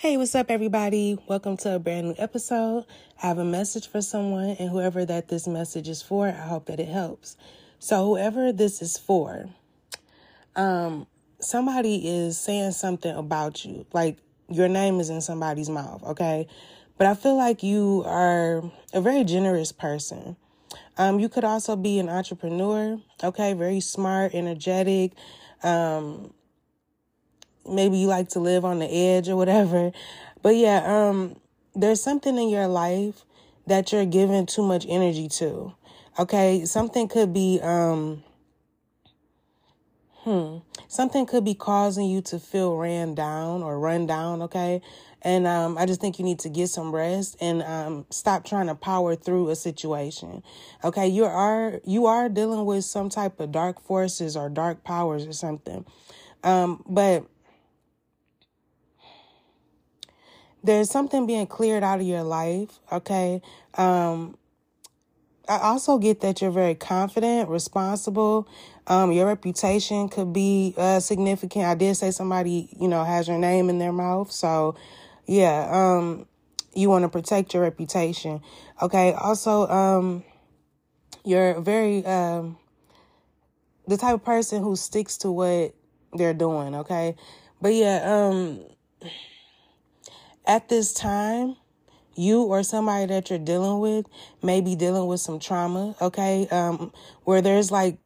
Hey, what's up, everybody? Welcome to a brand new episode. I have a message for someone, and whoever that this message is for, I hope that it helps. So, whoever this is for, um, somebody is saying something about you, like your name is in somebody's mouth, okay? But I feel like you are a very generous person. Um, you could also be an entrepreneur, okay? Very smart, energetic, um, maybe you like to live on the edge or whatever. But yeah, um, there's something in your life that you're giving too much energy to. Okay, something could be um hmm, something could be causing you to feel ran down or run down, okay? And um, I just think you need to get some rest and um, stop trying to power through a situation. Okay, you are you are dealing with some type of dark forces or dark powers or something. Um, but there's something being cleared out of your life, okay? Um, I also get that you're very confident, responsible. Um, your reputation could be uh, significant. I did say somebody, you know, has your name in their mouth. So, yeah, um, you want to protect your reputation. Okay. Also, um, you're very, um, the type of person who sticks to what they're doing. Okay. But yeah, um, at this time, you or somebody that you're dealing with may be dealing with some trauma, okay? Um, where there's like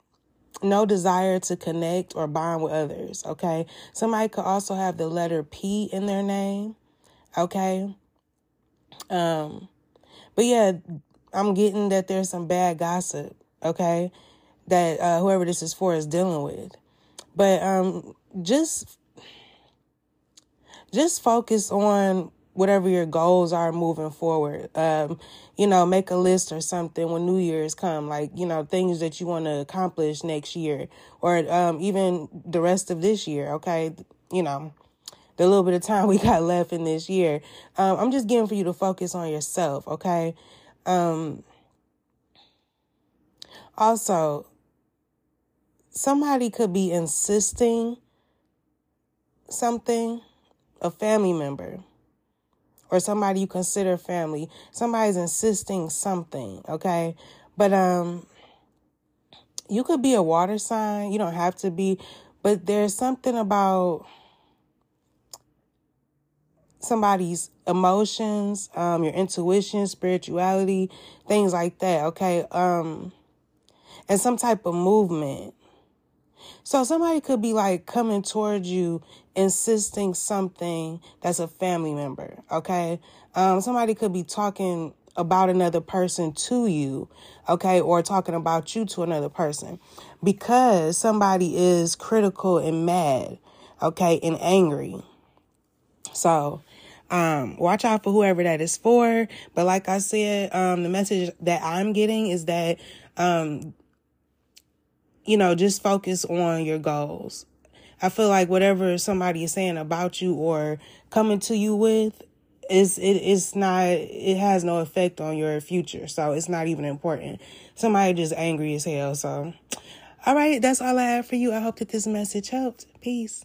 no desire to connect or bond with others, okay? Somebody could also have the letter P in their name, okay? Um, but yeah, I'm getting that there's some bad gossip, okay? That uh, whoever this is for is dealing with. But um, just just focus on whatever your goals are moving forward. Um, you know, make a list or something when New Year's come, like, you know, things that you want to accomplish next year or um, even the rest of this year, okay? You know, the little bit of time we got left in this year. Um, I'm just getting for you to focus on yourself, okay? Um, also, somebody could be insisting something a family member or somebody you consider family. Somebody's insisting something, okay? But um you could be a water sign. You don't have to be, but there's something about somebody's emotions, um, your intuition, spirituality, things like that, okay? Um and some type of movement so somebody could be like coming towards you, insisting something that's a family member. Okay. Um, somebody could be talking about another person to you. Okay. Or talking about you to another person because somebody is critical and mad. Okay. And angry. So, um, watch out for whoever that is for. But like I said, um, the message that I'm getting is that, um, you know, just focus on your goals. I feel like whatever somebody is saying about you or coming to you with is it it's not it has no effect on your future. So it's not even important. Somebody just angry as hell. So all right, that's all I have for you. I hope that this message helped. Peace.